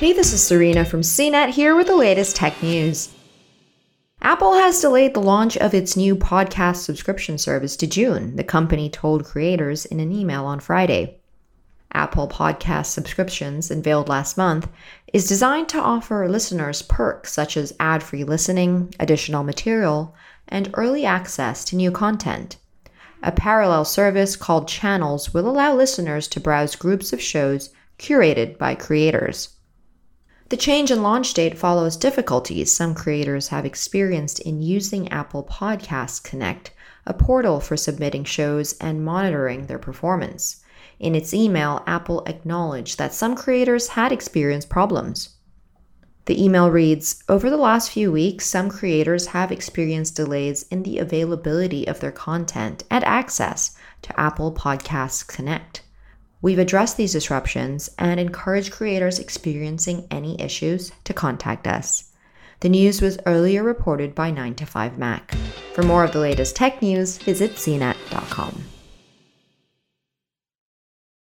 Hey, this is Serena from CNET here with the latest tech news. Apple has delayed the launch of its new podcast subscription service to June, the company told creators in an email on Friday. Apple Podcast subscriptions, unveiled last month, is designed to offer listeners perks such as ad free listening, additional material, and early access to new content. A parallel service called Channels will allow listeners to browse groups of shows curated by creators. The change in launch date follows difficulties some creators have experienced in using Apple Podcasts Connect, a portal for submitting shows and monitoring their performance. In its email, Apple acknowledged that some creators had experienced problems. The email reads Over the last few weeks, some creators have experienced delays in the availability of their content and access to Apple Podcasts Connect. We've addressed these disruptions and encourage creators experiencing any issues to contact us. The news was earlier reported by 9to5Mac. For more of the latest tech news, visit cnet.com.